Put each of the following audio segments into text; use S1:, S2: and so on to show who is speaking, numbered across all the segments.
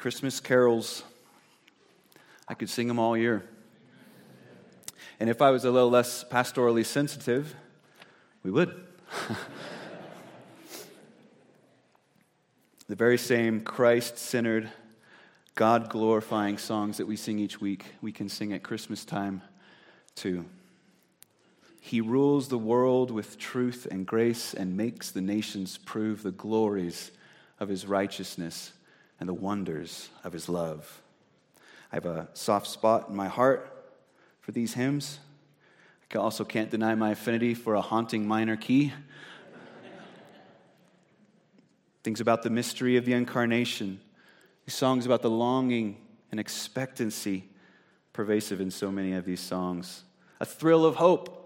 S1: Christmas carols. I could sing them all year. And if I was a little less pastorally sensitive, we would. the very same Christ centered, God glorifying songs that we sing each week, we can sing at Christmas time too. He rules the world with truth and grace and makes the nations prove the glories of his righteousness and the wonders of his love. I have a soft spot in my heart for these hymns. I also can't deny my affinity for a haunting minor key. Things about the mystery of the incarnation, these songs about the longing and expectancy pervasive in so many of these songs. A thrill of hope.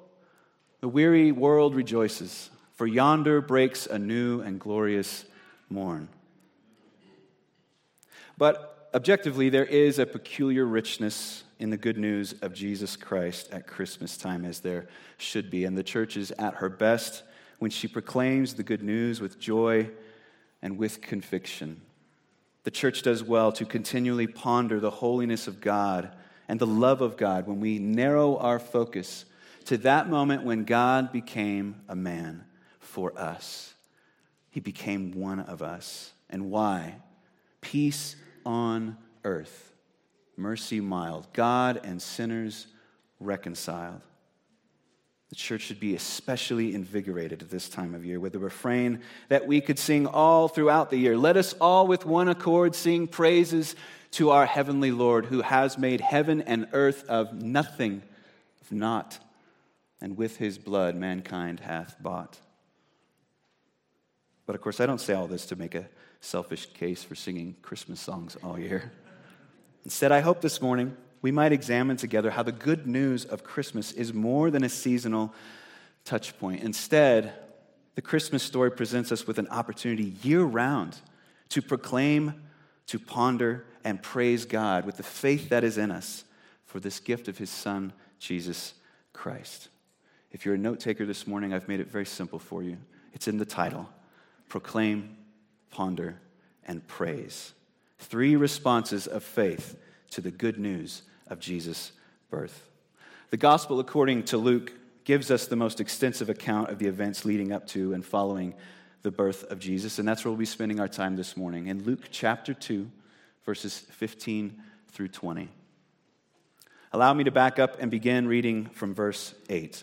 S1: The weary world rejoices, for yonder breaks a new and glorious morn. But objectively, there is a peculiar richness in the good news of Jesus Christ at Christmas time, as there should be. And the church is at her best when she proclaims the good news with joy and with conviction. The church does well to continually ponder the holiness of God and the love of God when we narrow our focus to that moment when God became a man for us. He became one of us. And why? Peace on earth, mercy mild, God and sinners reconciled. The church should be especially invigorated at this time of year with the refrain that we could sing all throughout the year. Let us all with one accord sing praises to our heavenly Lord who has made heaven and earth of nothing, of naught, and with his blood mankind hath bought. But of course, I don't say all this to make a selfish case for singing Christmas songs all year. Instead, I hope this morning we might examine together how the good news of Christmas is more than a seasonal touch point. Instead, the Christmas story presents us with an opportunity year round to proclaim, to ponder, and praise God with the faith that is in us for this gift of His Son, Jesus Christ. If you're a note taker this morning, I've made it very simple for you. It's in the title Proclaim, ponder, and praise. Three responses of faith to the good news of Jesus' birth. The gospel, according to Luke, gives us the most extensive account of the events leading up to and following the birth of Jesus, and that's where we'll be spending our time this morning. In Luke chapter 2, verses 15 through 20. Allow me to back up and begin reading from verse 8.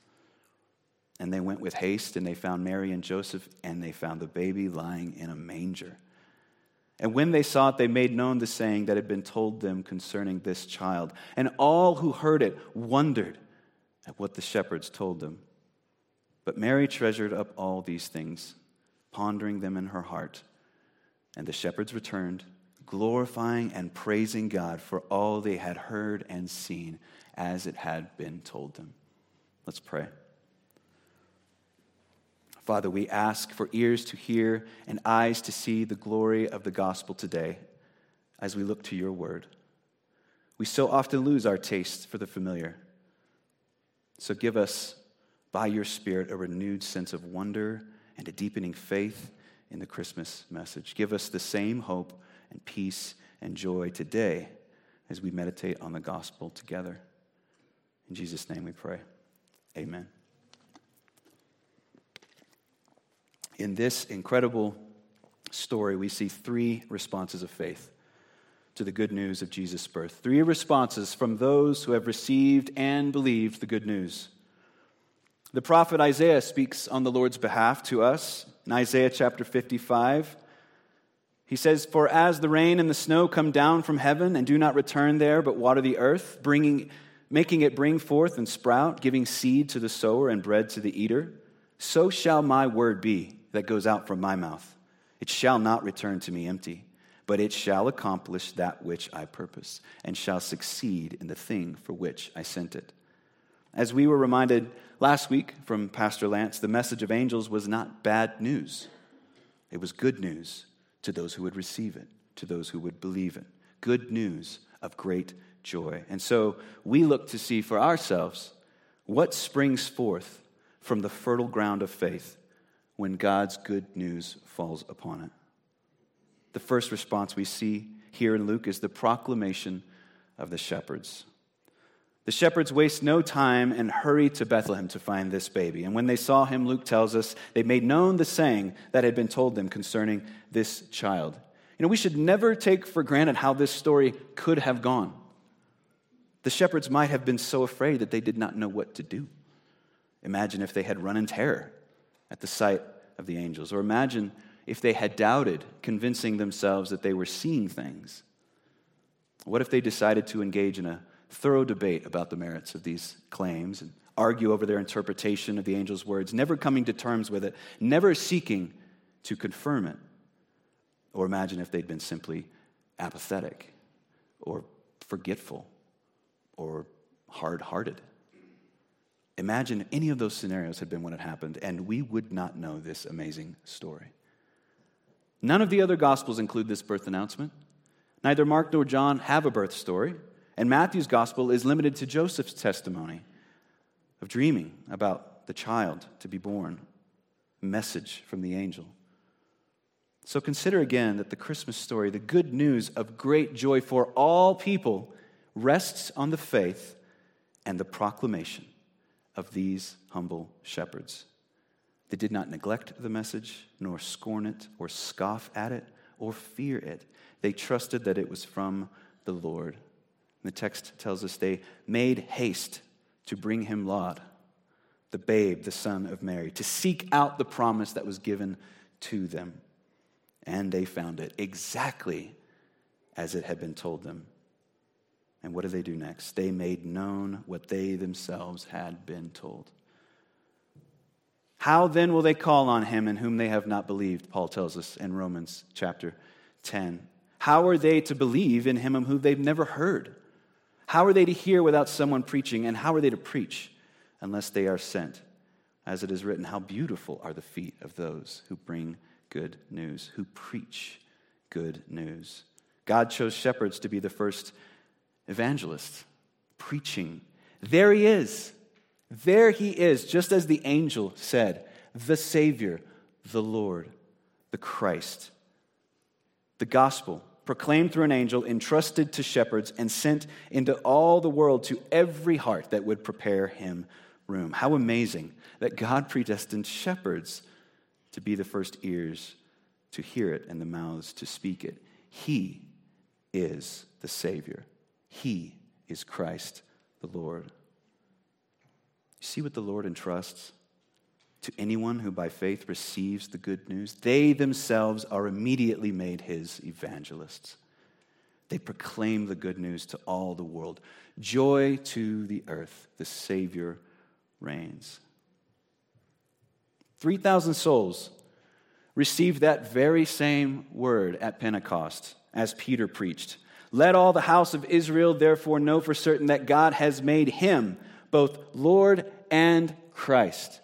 S1: And they went with haste, and they found Mary and Joseph, and they found the baby lying in a manger. And when they saw it, they made known the saying that had been told them concerning this child. And all who heard it wondered at what the shepherds told them. But Mary treasured up all these things, pondering them in her heart. And the shepherds returned, glorifying and praising God for all they had heard and seen as it had been told them. Let's pray. Father, we ask for ears to hear and eyes to see the glory of the gospel today as we look to your word. We so often lose our taste for the familiar. So give us, by your Spirit, a renewed sense of wonder and a deepening faith in the Christmas message. Give us the same hope and peace and joy today as we meditate on the gospel together. In Jesus' name we pray. Amen. In this incredible story, we see three responses of faith to the good news of Jesus' birth. Three responses from those who have received and believed the good news. The prophet Isaiah speaks on the Lord's behalf to us in Isaiah chapter 55. He says, For as the rain and the snow come down from heaven and do not return there, but water the earth, bringing, making it bring forth and sprout, giving seed to the sower and bread to the eater, so shall my word be that goes out from my mouth. It shall not return to me empty but it shall accomplish that which I purpose, and shall succeed in the thing for which I sent it. As we were reminded last week from Pastor Lance, the message of angels was not bad news. It was good news to those who would receive it, to those who would believe it. Good news of great joy. And so we look to see for ourselves what springs forth from the fertile ground of faith when God's good news falls upon it. The first response we see here in Luke is the proclamation of the shepherds. The shepherds waste no time and hurry to Bethlehem to find this baby. And when they saw him, Luke tells us, they made known the saying that had been told them concerning this child. You know, we should never take for granted how this story could have gone. The shepherds might have been so afraid that they did not know what to do. Imagine if they had run in terror at the sight of the angels, or imagine if they had doubted, convincing themselves that they were seeing things? What if they decided to engage in a thorough debate about the merits of these claims and argue over their interpretation of the angel's words, never coming to terms with it, never seeking to confirm it? Or imagine if they'd been simply apathetic or forgetful or hard hearted. Imagine any of those scenarios had been what had happened, and we would not know this amazing story. None of the other Gospels include this birth announcement. Neither Mark nor John have a birth story, and Matthew's Gospel is limited to Joseph's testimony of dreaming about the child to be born, message from the angel. So consider again that the Christmas story, the good news of great joy for all people, rests on the faith and the proclamation of these humble shepherds. They did not neglect the message, nor scorn it, or scoff at it, or fear it. They trusted that it was from the Lord. And the text tells us they made haste to bring him Laud, the babe, the son of Mary, to seek out the promise that was given to them. And they found it exactly as it had been told them. And what do they do next? They made known what they themselves had been told. How then will they call on him in whom they have not believed? Paul tells us in Romans chapter 10. How are they to believe in him whom they've never heard? How are they to hear without someone preaching? And how are they to preach unless they are sent? As it is written, how beautiful are the feet of those who bring good news, who preach good news. God chose shepherds to be the first evangelists, preaching. There he is there he is, just as the angel said, the Savior, the Lord, the Christ. The gospel, proclaimed through an angel, entrusted to shepherds, and sent into all the world to every heart that would prepare him room. How amazing that God predestined shepherds to be the first ears to hear it and the mouths to speak it. He is the Savior, He is Christ the Lord. You see what the Lord entrusts to anyone who by faith receives the good news? They themselves are immediately made his evangelists. They proclaim the good news to all the world. Joy to the earth, the Savior reigns. 3,000 souls received that very same word at Pentecost as Peter preached. Let all the house of Israel therefore know for certain that God has made him both Lord and Christ,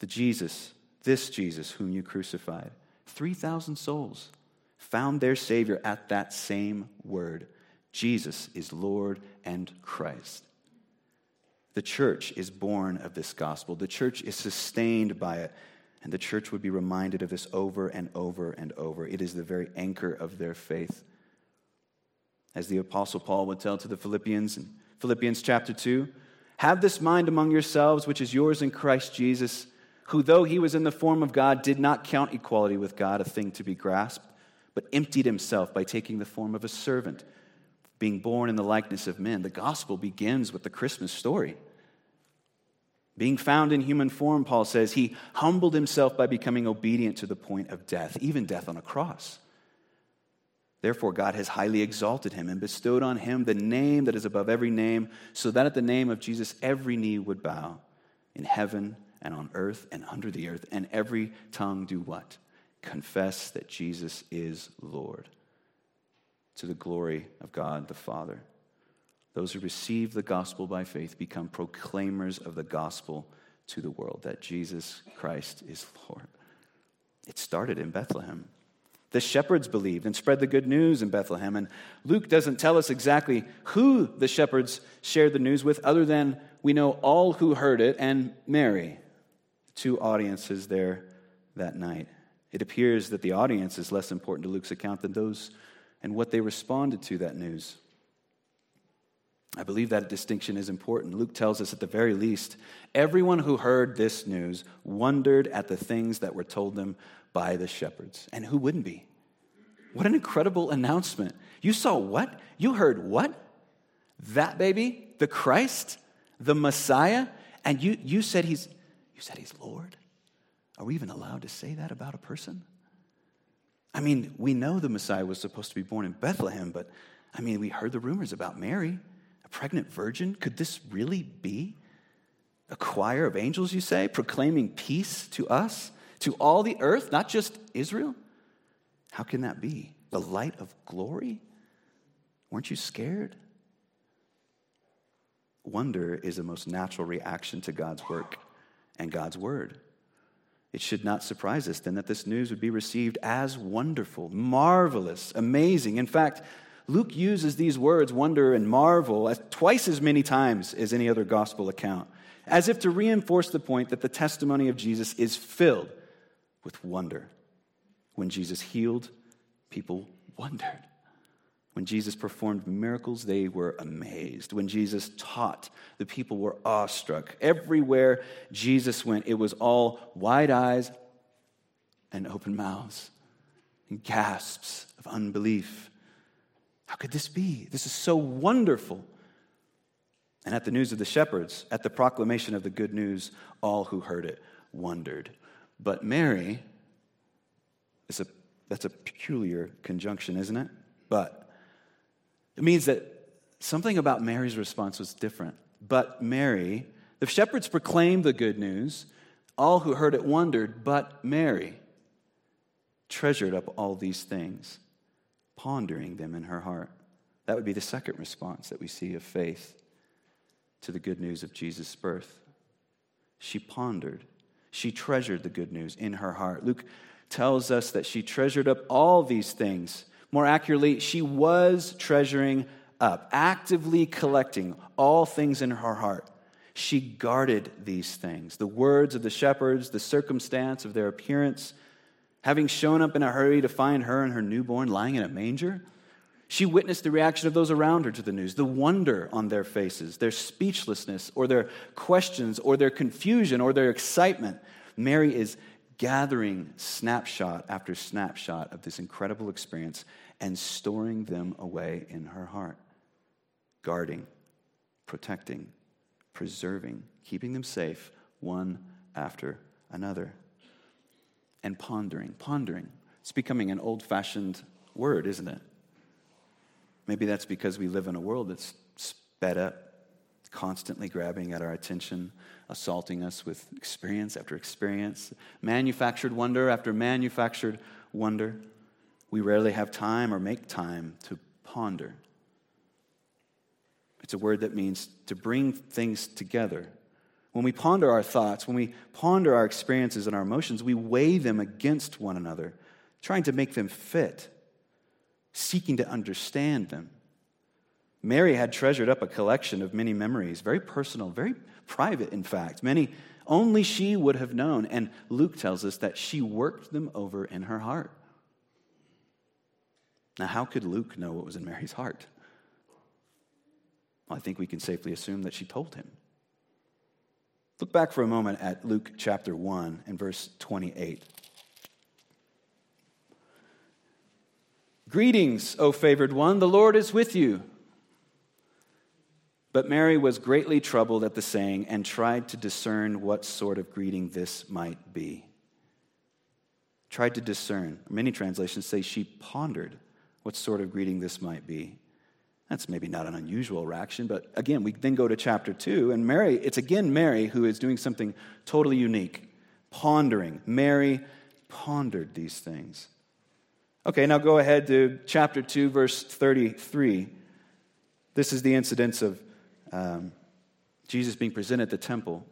S1: the Jesus, this Jesus whom you crucified. 3,000 souls found their Savior at that same word Jesus is Lord and Christ. The church is born of this gospel, the church is sustained by it. And the church would be reminded of this over and over and over. It is the very anchor of their faith. As the Apostle Paul would tell to the Philippians in Philippians chapter 2, have this mind among yourselves, which is yours in Christ Jesus, who, though he was in the form of God, did not count equality with God a thing to be grasped, but emptied himself by taking the form of a servant, being born in the likeness of men. The gospel begins with the Christmas story. Being found in human form, Paul says, he humbled himself by becoming obedient to the point of death, even death on a cross. Therefore, God has highly exalted him and bestowed on him the name that is above every name, so that at the name of Jesus every knee would bow in heaven and on earth and under the earth, and every tongue do what? Confess that Jesus is Lord to the glory of God the Father. Those who receive the gospel by faith become proclaimers of the gospel to the world that Jesus Christ is Lord. It started in Bethlehem. The shepherds believed and spread the good news in Bethlehem. And Luke doesn't tell us exactly who the shepherds shared the news with, other than we know all who heard it and Mary, two audiences there that night. It appears that the audience is less important to Luke's account than those and what they responded to that news. I believe that distinction is important. Luke tells us at the very least, everyone who heard this news wondered at the things that were told them by the shepherds. And who wouldn't be? What an incredible announcement. You saw what? You heard what? That baby, the Christ, the Messiah, and you, you said he's you said he's Lord? Are we even allowed to say that about a person? I mean, we know the Messiah was supposed to be born in Bethlehem, but I mean, we heard the rumors about Mary pregnant virgin? Could this really be? A choir of angels, you say, proclaiming peace to us, to all the earth, not just Israel? How can that be? The light of glory? Weren't you scared? Wonder is the most natural reaction to God's work and God's word. It should not surprise us then that this news would be received as wonderful, marvelous, amazing. In fact, Luke uses these words, wonder and marvel, twice as many times as any other gospel account, as if to reinforce the point that the testimony of Jesus is filled with wonder. When Jesus healed, people wondered. When Jesus performed miracles, they were amazed. When Jesus taught, the people were awestruck. Everywhere Jesus went, it was all wide eyes and open mouths and gasps of unbelief. How could this be? This is so wonderful. And at the news of the shepherds, at the proclamation of the good news, all who heard it wondered. But Mary is a that's a peculiar conjunction, isn't it? But it means that something about Mary's response was different. But Mary, the shepherds proclaimed the good news, all who heard it wondered, but Mary treasured up all these things pondering them in her heart. That would be the second response that we see of faith to the good news of Jesus' birth. She pondered, she treasured the good news in her heart. Luke tells us that she treasured up all these things. More accurately, she was treasuring up, actively collecting all things in her heart. She guarded these things the words of the shepherds, the circumstance of their appearance, having shown up in a hurry to find her and her newborn lying in a manger. She witnessed the reaction of those around her to the news, the wonder on their faces, their speechlessness, or their questions, or their confusion, or their excitement. Mary is gathering snapshot after snapshot of this incredible experience and storing them away in her heart, guarding, protecting, preserving, keeping them safe one after another and pondering. Pondering. It's becoming an old fashioned word, isn't it? Maybe that's because we live in a world that's sped up, constantly grabbing at our attention, assaulting us with experience after experience, manufactured wonder after manufactured wonder. We rarely have time or make time to ponder. It's a word that means to bring things together when we ponder our thoughts, when we ponder our experiences and our emotions, we weigh them against one another, trying to make them fit, seeking to understand them. Mary had treasured up a collection of many memories, very personal, very private, in fact. Many only she would have known. And Luke tells us that she worked them over in her heart. Now, how could Luke know what was in Mary's heart? Well, I think we can safely assume that she told him. Look back for a moment at Luke chapter 1 and verse 28. Greetings, O favored one, the Lord is with you. But Mary was greatly troubled at the saying and tried to discern what sort of greeting this might be. Tried to discern. Many translations say she pondered what sort of greeting this might be. That's maybe not an unusual reaction, but again, we then go to chapter 2, and Mary, it's again Mary who is doing something totally unique, pondering. Mary pondered these things. Okay, now go ahead to chapter 2, verse 33. This is the incidence of um, Jesus being presented at the temple.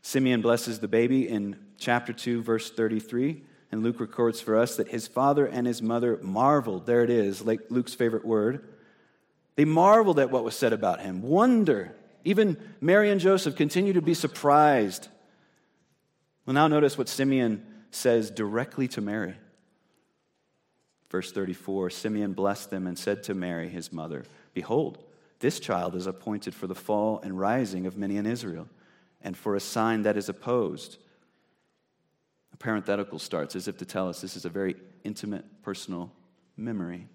S1: Simeon blesses the baby in chapter 2, verse 33. And Luke records for us that his father and his mother marveled. There it is, Luke's favorite word. They marveled at what was said about him, wonder. Even Mary and Joseph continue to be surprised. Well, now notice what Simeon says directly to Mary. Verse 34 Simeon blessed them and said to Mary, his mother, Behold, this child is appointed for the fall and rising of many in Israel, and for a sign that is opposed. A parenthetical starts as if to tell us this is a very intimate, personal memory,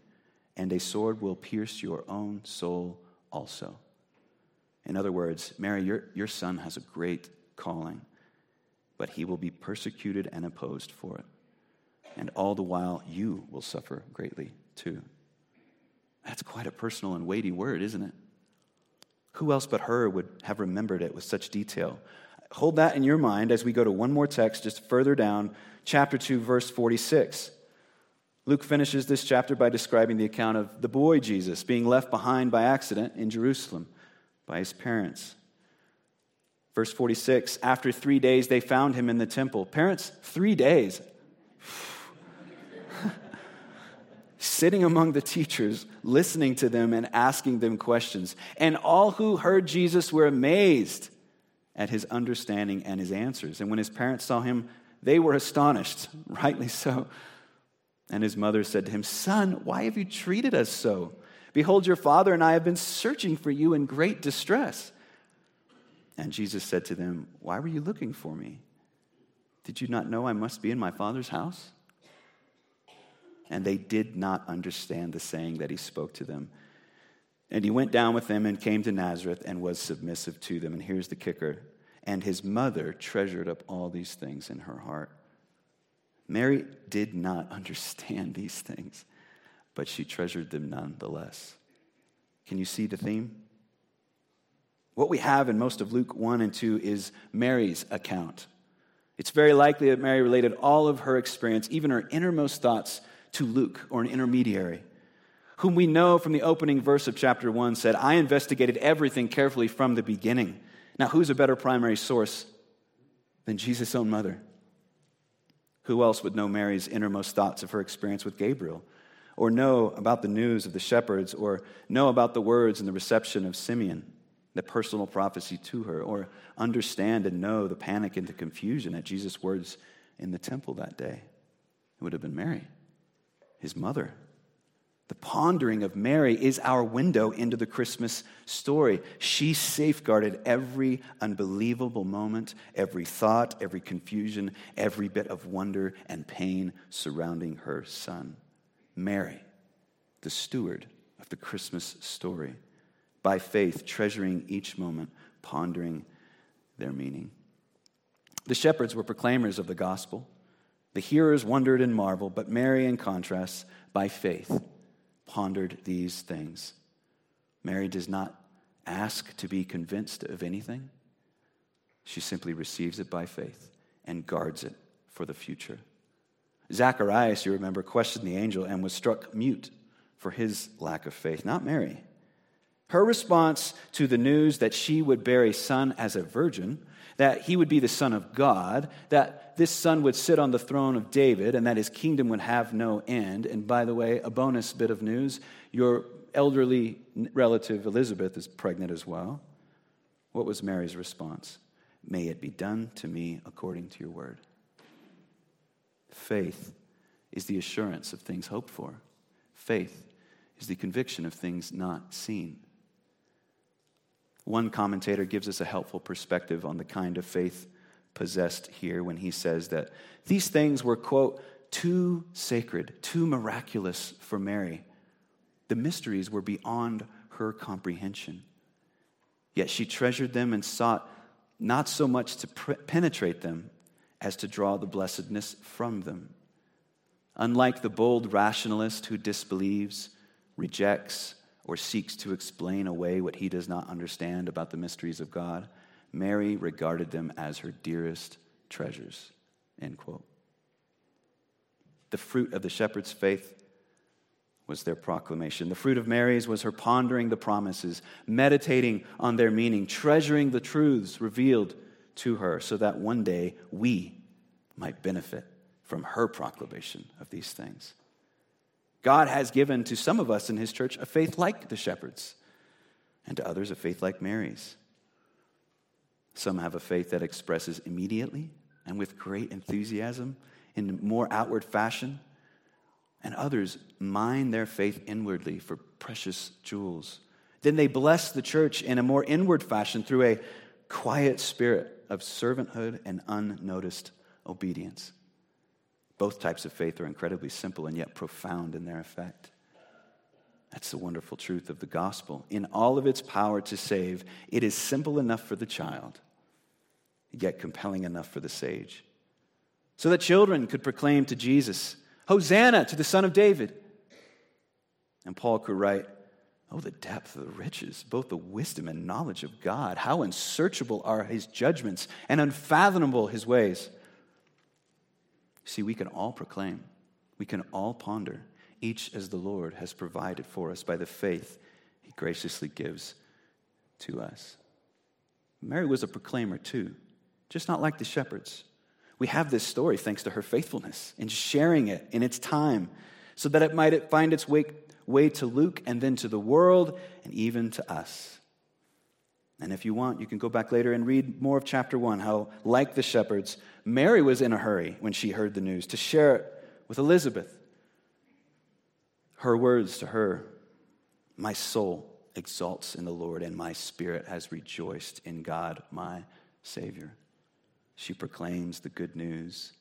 S1: and a sword will pierce your own soul also. In other words, Mary, your, your son has a great calling, but he will be persecuted and opposed for it. And all the while, you will suffer greatly too. That's quite a personal and weighty word, isn't it? Who else but her would have remembered it with such detail? Hold that in your mind as we go to one more text just further down, chapter 2, verse 46. Luke finishes this chapter by describing the account of the boy Jesus being left behind by accident in Jerusalem by his parents. Verse 46 After three days, they found him in the temple. Parents, three days. sitting among the teachers, listening to them and asking them questions. And all who heard Jesus were amazed at his understanding and his answers. And when his parents saw him, they were astonished, rightly so. And his mother said to him, Son, why have you treated us so? Behold, your father and I have been searching for you in great distress. And Jesus said to them, Why were you looking for me? Did you not know I must be in my father's house? and they did not understand the saying that he spoke to them. And he went down with them and came to Nazareth and was submissive to them. And here's the kicker and his mother treasured up all these things in her heart. Mary did not understand these things, but she treasured them nonetheless. Can you see the theme? What we have in most of Luke 1 and 2 is Mary's account. It's very likely that Mary related all of her experience, even her innermost thoughts, to Luke or an intermediary, whom we know from the opening verse of chapter 1 said, I investigated everything carefully from the beginning. Now, who's a better primary source than Jesus' own mother? Who else would know Mary's innermost thoughts of her experience with Gabriel? Or know about the news of the shepherds? Or know about the words and the reception of Simeon, the personal prophecy to her? Or understand and know the panic and the confusion at Jesus' words in the temple that day? It would have been Mary his mother. The pondering of Mary is our window into the Christmas story. She safeguarded every unbelievable moment, every thought, every confusion, every bit of wonder and pain surrounding her son. Mary, the steward of the Christmas story, by faith, treasuring each moment, pondering their meaning. The shepherds were proclaimers of the gospel. The hearers wondered and marveled, but Mary, in contrast, by faith, pondered these things. Mary does not ask to be convinced of anything, she simply receives it by faith and guards it for the future. Zacharias, you remember, questioned the angel and was struck mute for his lack of faith, not Mary. Her response to the news that she would bear a son as a virgin that he would be the Son of God, that this Son would sit on the throne of David, and that his kingdom would have no end. And by the way, a bonus bit of news your elderly relative Elizabeth is pregnant as well. What was Mary's response? May it be done to me according to your word. Faith is the assurance of things hoped for. Faith is the conviction of things not seen. One commentator gives us a helpful perspective on the kind of faith possessed here when he says that these things were, quote, too sacred, too miraculous for Mary The mysteries were beyond her comprehension. Yet she treasured them and sought not so much to penetrate them as to draw the blessedness from them. Unlike the bold rationalist who disbelieves, rejects, or seeks to explain away what he does not understand about the mysteries of God, Mary regarded them as her dearest treasures. End quote. The fruit of the shepherd's faith was their proclamation. The fruit of Mary's was her pondering the promises, meditating on their meaning, treasuring the truths revealed to her, so that one day we might benefit from her proclamation of these things. God has given to some of us in his church a faith like the shepherds, and to others a faith like Mary's. Some have a faith that expresses immediately and with great enthusiasm in more outward fashion, and others mine their faith inwardly for precious jewels. Then they bless the church in a more inward fashion through a quiet spirit of servanthood and unnoticed obedience. Both types of faith are incredibly simple and yet profound in their effect. That's the wonderful truth of the gospel. In all of its power to save, it is simple enough for the child, yet compelling enough for the sage. So that children could proclaim to Jesus, Hosanna to the Son of David. And Paul could write, Oh, the depth of the riches, both the wisdom and knowledge of God. How unsearchable are his judgments and unfathomable his ways. See, we can all proclaim, we can all ponder, each as the Lord has provided for us by the faith he graciously gives to us. Mary was a proclaimer too, just not like the shepherds. We have this story thanks to her faithfulness in sharing it in its time so that it might find its way, way to Luke and then to the world and even to us. And if you want, you can go back later and read more of chapter one, how, like the shepherds, Mary was in a hurry when she heard the news to share it with Elizabeth. Her words to her My soul exalts in the Lord, and my spirit has rejoiced in God, my Savior. She proclaims the good news,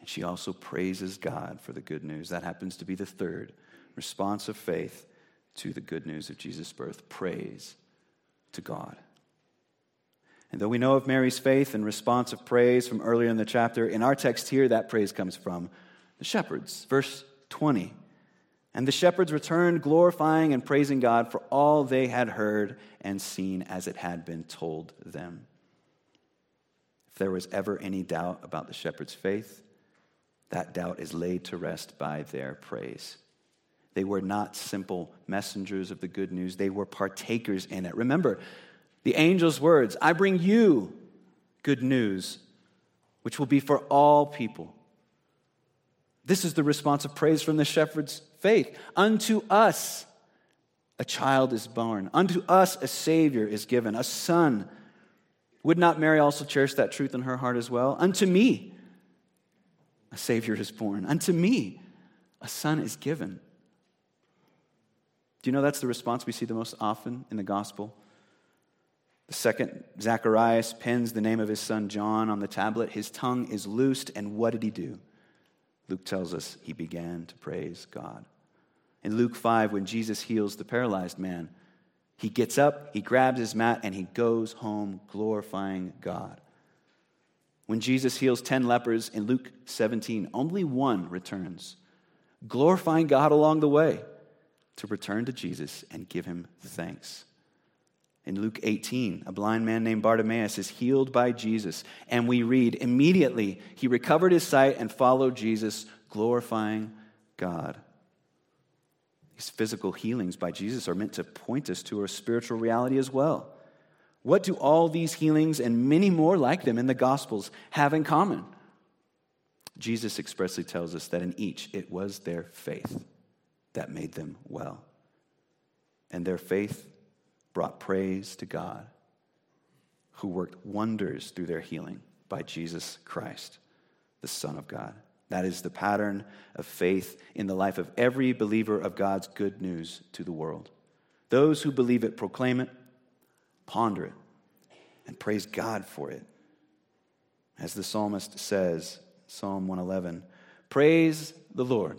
S1: and she also praises God for the good news. That happens to be the third response of faith to the good news of Jesus' birth praise to God. And though we know of Mary's faith and response of praise from earlier in the chapter, in our text here, that praise comes from the shepherds. Verse 20. And the shepherds returned, glorifying and praising God for all they had heard and seen as it had been told them. If there was ever any doubt about the shepherds' faith, that doubt is laid to rest by their praise. They were not simple messengers of the good news, they were partakers in it. Remember, the angel's words I bring you good news, which will be for all people. This is the response of praise from the shepherd's faith. Unto us a child is born, unto us a Savior is given, a Son. Would not Mary also cherish that truth in her heart as well? Unto me a Savior is born, unto me a Son is given. Do you know that's the response we see the most often in the gospel? The second, Zacharias pens the name of his son John on the tablet. His tongue is loosed, and what did he do? Luke tells us he began to praise God. In Luke 5, when Jesus heals the paralyzed man, he gets up, he grabs his mat, and he goes home glorifying God. When Jesus heals 10 lepers in Luke 17, only one returns, glorifying God along the way to return to Jesus and give him thanks. In Luke 18, a blind man named Bartimaeus is healed by Jesus, and we read immediately he recovered his sight and followed Jesus, glorifying God. These physical healings by Jesus are meant to point us to a spiritual reality as well. What do all these healings and many more like them in the Gospels have in common? Jesus expressly tells us that in each it was their faith that made them well. And their faith brought praise to God, who worked wonders through their healing by Jesus Christ, the Son of God. That is the pattern of faith in the life of every believer of God's good news to the world. Those who believe it proclaim it, ponder it, and praise God for it. As the psalmist says, Psalm 111 Praise the Lord.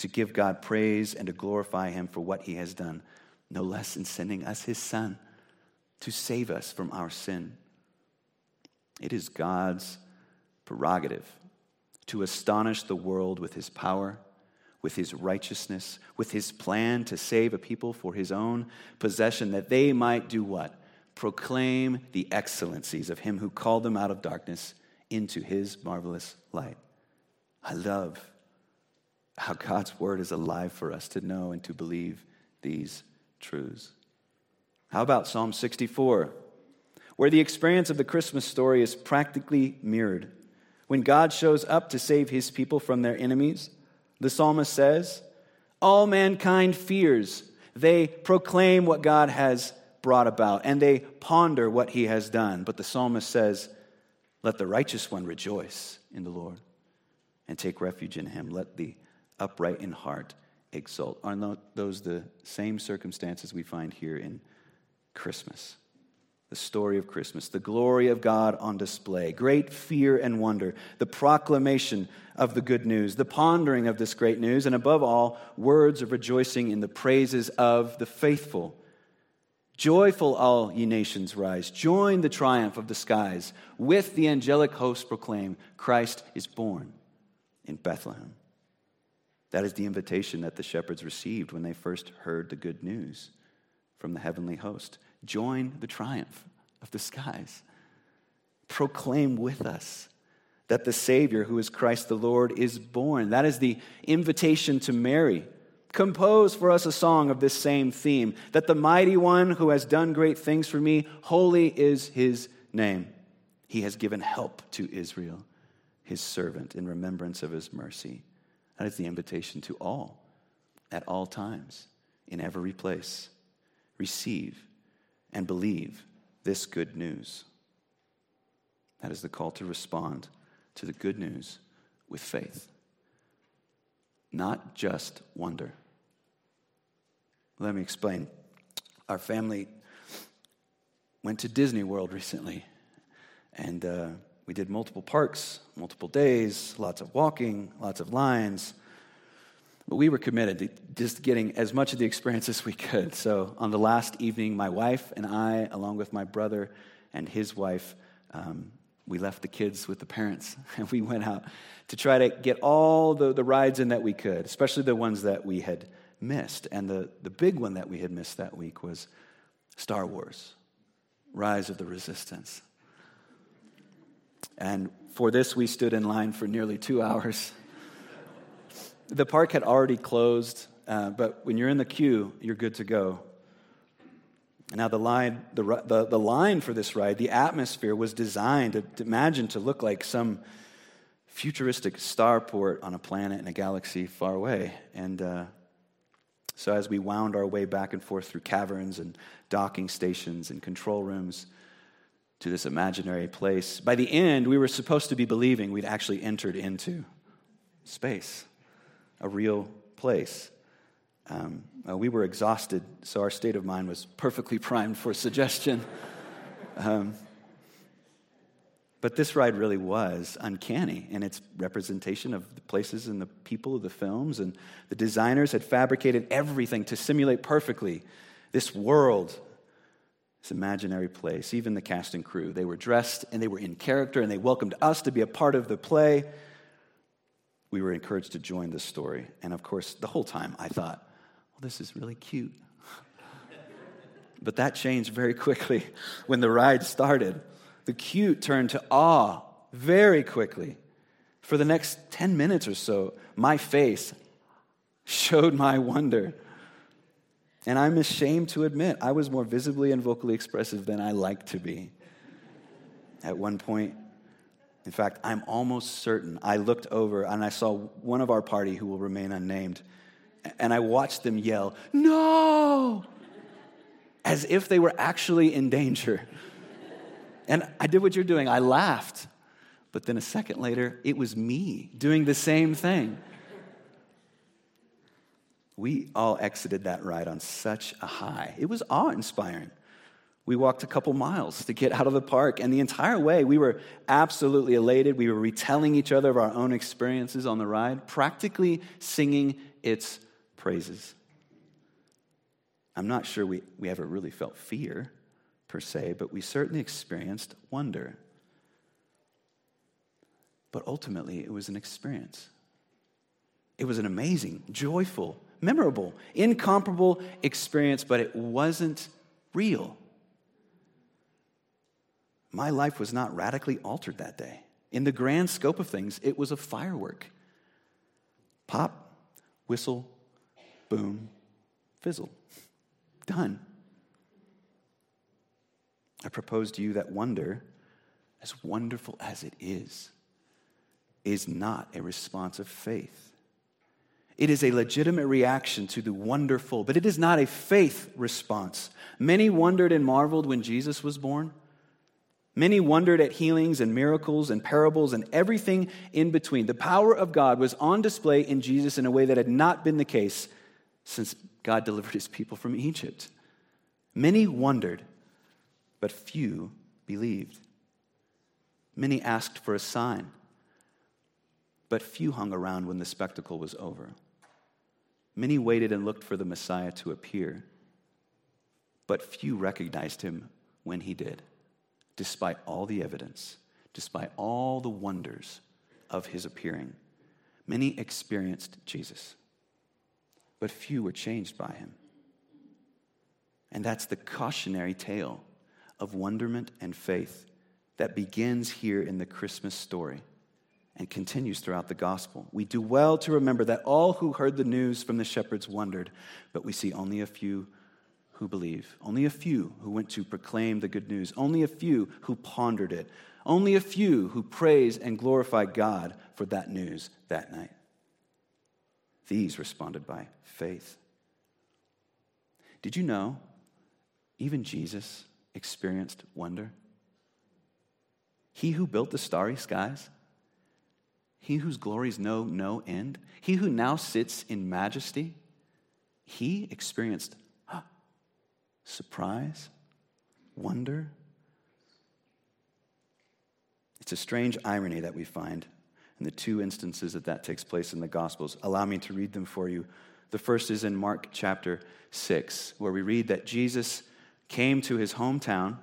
S1: To give God praise and to glorify Him for what He has done, no less in sending us His Son to save us from our sin. It is God's prerogative to astonish the world with His power, with His righteousness, with His plan to save a people for His own possession, that they might do what? Proclaim the excellencies of Him who called them out of darkness into His marvelous light. I love how God's word is alive for us to know and to believe these truths. How about Psalm 64, where the experience of the Christmas story is practically mirrored? When God shows up to save his people from their enemies, the psalmist says, All mankind fears. They proclaim what God has brought about and they ponder what he has done. But the psalmist says, Let the righteous one rejoice in the Lord and take refuge in him. Let the upright in heart exult. Are not those the same circumstances we find here in Christmas? The story of Christmas, the glory of God on display, great fear and wonder, the proclamation of the good news, the pondering of this great news, and above all, words of rejoicing in the praises of the faithful. Joyful, all ye nations, rise. Join the triumph of the skies. With the angelic host proclaim, Christ is born in Bethlehem. That is the invitation that the shepherds received when they first heard the good news from the heavenly host. Join the triumph of the skies. Proclaim with us that the Savior, who is Christ the Lord, is born. That is the invitation to Mary. Compose for us a song of this same theme that the mighty one who has done great things for me, holy is his name. He has given help to Israel, his servant, in remembrance of his mercy. That is the invitation to all, at all times, in every place. Receive and believe this good news. That is the call to respond to the good news with faith, not just wonder. Let me explain. Our family went to Disney World recently, and uh, we did multiple parks, multiple days, lots of walking, lots of lines. But we were committed to just getting as much of the experience as we could. So on the last evening, my wife and I, along with my brother and his wife, um, we left the kids with the parents and we went out to try to get all the, the rides in that we could, especially the ones that we had missed. And the, the big one that we had missed that week was Star Wars Rise of the Resistance. And for this, we stood in line for nearly two hours. the park had already closed, uh, but when you're in the queue, you're good to go. Now, the line, the, the, the line for this ride, the atmosphere was designed to, to imagine to look like some futuristic starport on a planet in a galaxy far away. And uh, so, as we wound our way back and forth through caverns and docking stations and control rooms, to this imaginary place. By the end, we were supposed to be believing we'd actually entered into space, a real place. Um, uh, we were exhausted, so our state of mind was perfectly primed for suggestion. um, but this ride really was uncanny in its representation of the places and the people of the films. And the designers had fabricated everything to simulate perfectly this world this imaginary place. Even the cast and crew, they were dressed and they were in character and they welcomed us to be a part of the play. We were encouraged to join the story. And of course, the whole time I thought, well, this is really cute. but that changed very quickly when the ride started. The cute turned to awe very quickly. For the next 10 minutes or so, my face showed my wonder. And I'm ashamed to admit, I was more visibly and vocally expressive than I like to be. At one point, in fact, I'm almost certain I looked over and I saw one of our party who will remain unnamed and I watched them yell, No! As if they were actually in danger. And I did what you're doing. I laughed. But then a second later, it was me doing the same thing. We all exited that ride on such a high. It was awe inspiring. We walked a couple miles to get out of the park, and the entire way we were absolutely elated. We were retelling each other of our own experiences on the ride, practically singing its praises. I'm not sure we, we ever really felt fear per se, but we certainly experienced wonder. But ultimately, it was an experience. It was an amazing, joyful, memorable, incomparable experience, but it wasn't real. My life was not radically altered that day. In the grand scope of things, it was a firework. Pop, whistle, boom, fizzle. Done. I propose to you that wonder, as wonderful as it is, is not a response of faith. It is a legitimate reaction to the wonderful, but it is not a faith response. Many wondered and marveled when Jesus was born. Many wondered at healings and miracles and parables and everything in between. The power of God was on display in Jesus in a way that had not been the case since God delivered his people from Egypt. Many wondered, but few believed. Many asked for a sign, but few hung around when the spectacle was over. Many waited and looked for the Messiah to appear, but few recognized him when he did, despite all the evidence, despite all the wonders of his appearing. Many experienced Jesus, but few were changed by him. And that's the cautionary tale of wonderment and faith that begins here in the Christmas story and continues throughout the gospel. We do well to remember that all who heard the news from the shepherds wondered, but we see only a few who believe, only a few who went to proclaim the good news, only a few who pondered it, only a few who praise and glorify God for that news that night. These responded by faith. Did you know even Jesus experienced wonder? He who built the starry skies, he whose glories know no end, he who now sits in majesty, he experienced huh, surprise, wonder. It's a strange irony that we find in the two instances that that takes place in the Gospels. Allow me to read them for you. The first is in Mark chapter 6, where we read that Jesus came to his hometown,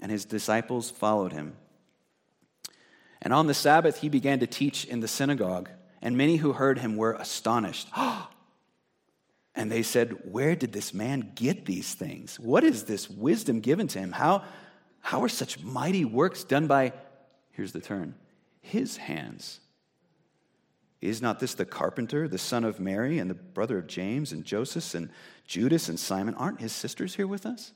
S1: and his disciples followed him. And on the Sabbath, he began to teach in the synagogue, and many who heard him were astonished. and they said, Where did this man get these things? What is this wisdom given to him? How, how are such mighty works done by, here's the turn, his hands? Is not this the carpenter, the son of Mary, and the brother of James and Joseph and Judas and Simon? Aren't his sisters here with us?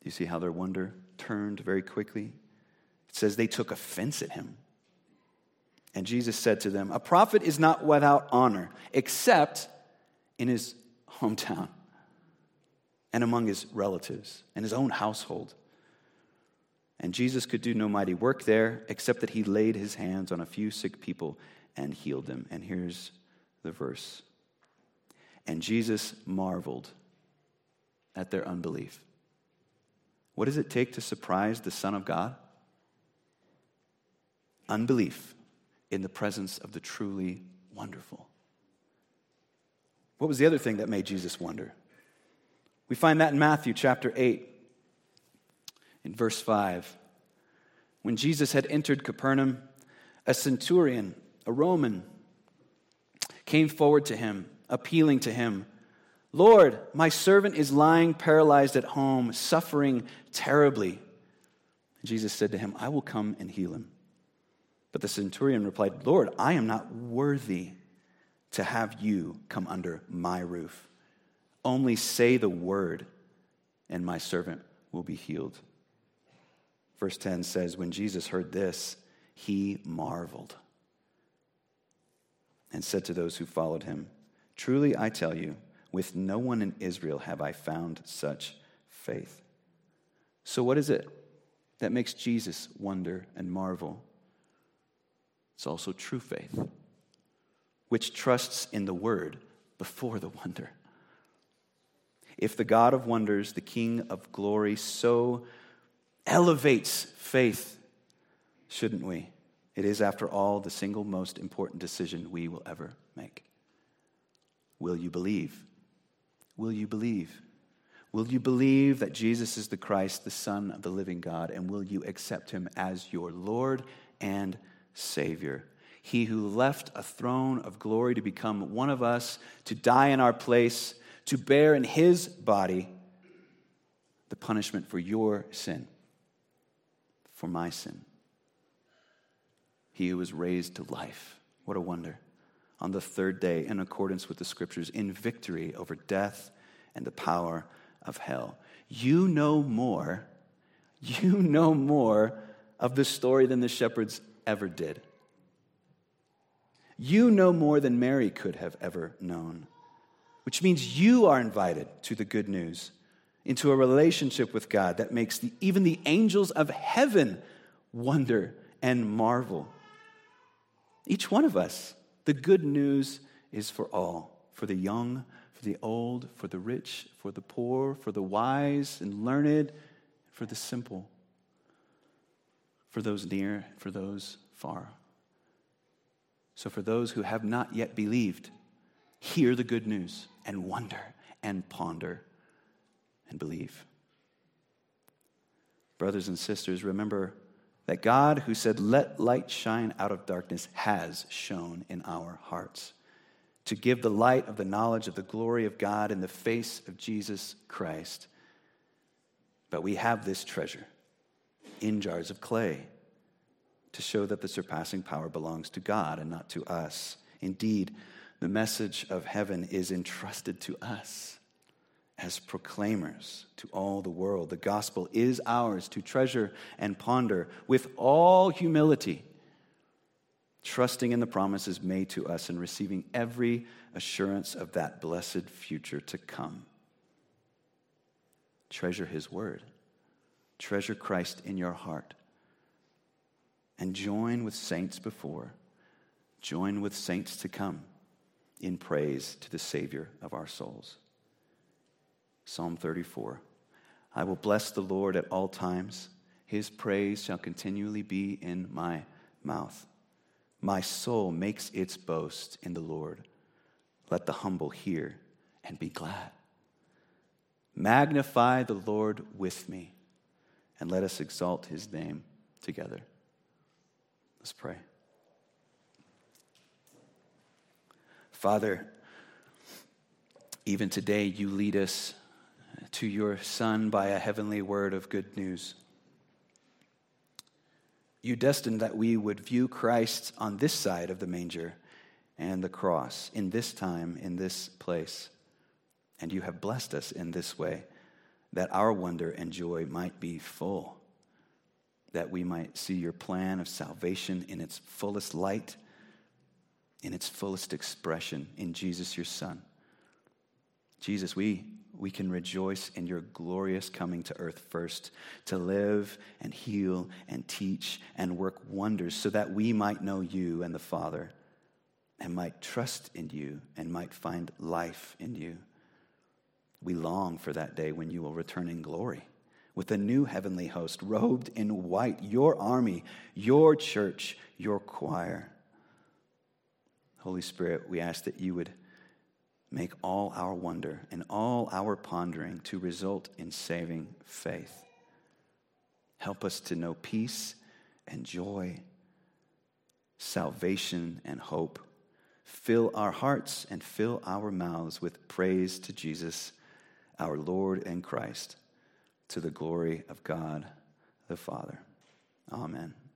S1: Do you see how their wonder turned very quickly? It says they took offense at him. And Jesus said to them, A prophet is not without honor, except in his hometown and among his relatives and his own household. And Jesus could do no mighty work there, except that he laid his hands on a few sick people and healed them. And here's the verse And Jesus marveled at their unbelief. What does it take to surprise the Son of God? Unbelief in the presence of the truly wonderful. What was the other thing that made Jesus wonder? We find that in Matthew chapter 8, in verse 5. When Jesus had entered Capernaum, a centurion, a Roman, came forward to him, appealing to him Lord, my servant is lying paralyzed at home, suffering terribly. Jesus said to him, I will come and heal him. But the centurion replied, Lord, I am not worthy to have you come under my roof. Only say the word, and my servant will be healed. Verse 10 says, When Jesus heard this, he marveled and said to those who followed him, Truly, I tell you, with no one in Israel have I found such faith. So, what is it that makes Jesus wonder and marvel? It's also true faith, which trusts in the word before the wonder. If the God of wonders, the King of glory, so elevates faith, shouldn't we? It is, after all, the single most important decision we will ever make. Will you believe? Will you believe? Will you believe that Jesus is the Christ, the Son of the living God, and will you accept him as your Lord and Savior? He who left a throne of glory to become one of us, to die in our place, to bear in his body the punishment for your sin, for my sin. He who was raised to life. What a wonder on the third day in accordance with the scriptures in victory over death and the power of hell. You know more, you know more of the story than the shepherds ever did. You know more than Mary could have ever known, which means you are invited to the good news, into a relationship with God that makes the, even the angels of heaven wonder and marvel. Each one of us the good news is for all for the young, for the old, for the rich, for the poor, for the wise and learned, for the simple, for those near, for those far. So, for those who have not yet believed, hear the good news and wonder and ponder and believe. Brothers and sisters, remember that God, who said, Let light shine out of darkness, has shone in our hearts to give the light of the knowledge of the glory of God in the face of Jesus Christ. But we have this treasure in jars of clay to show that the surpassing power belongs to God and not to us. Indeed, the message of heaven is entrusted to us as proclaimers to all the world. The gospel is ours to treasure and ponder with all humility, trusting in the promises made to us and receiving every assurance of that blessed future to come. Treasure his word, treasure Christ in your heart, and join with saints before, join with saints to come in praise to the Savior of our souls. Psalm 34. I will bless the Lord at all times. His praise shall continually be in my mouth. My soul makes its boast in the Lord. Let the humble hear and be glad. Magnify the Lord with me, and let us exalt his name together. Let's pray. Father, even today you lead us to your Son by a heavenly word of good news. You destined that we would view Christ on this side of the manger and the cross, in this time, in this place. And you have blessed us in this way, that our wonder and joy might be full, that we might see your plan of salvation in its fullest light, in its fullest expression in Jesus, your Son. Jesus, we we can rejoice in your glorious coming to earth first to live and heal and teach and work wonders so that we might know you and the Father and might trust in you and might find life in you. We long for that day when you will return in glory with a new heavenly host, robed in white, your army, your church, your choir. Holy Spirit, we ask that you would make all our wonder and all our pondering to result in saving faith. Help us to know peace and joy, salvation and hope. Fill our hearts and fill our mouths with praise to Jesus, our Lord and Christ, to the glory of God the Father. Amen.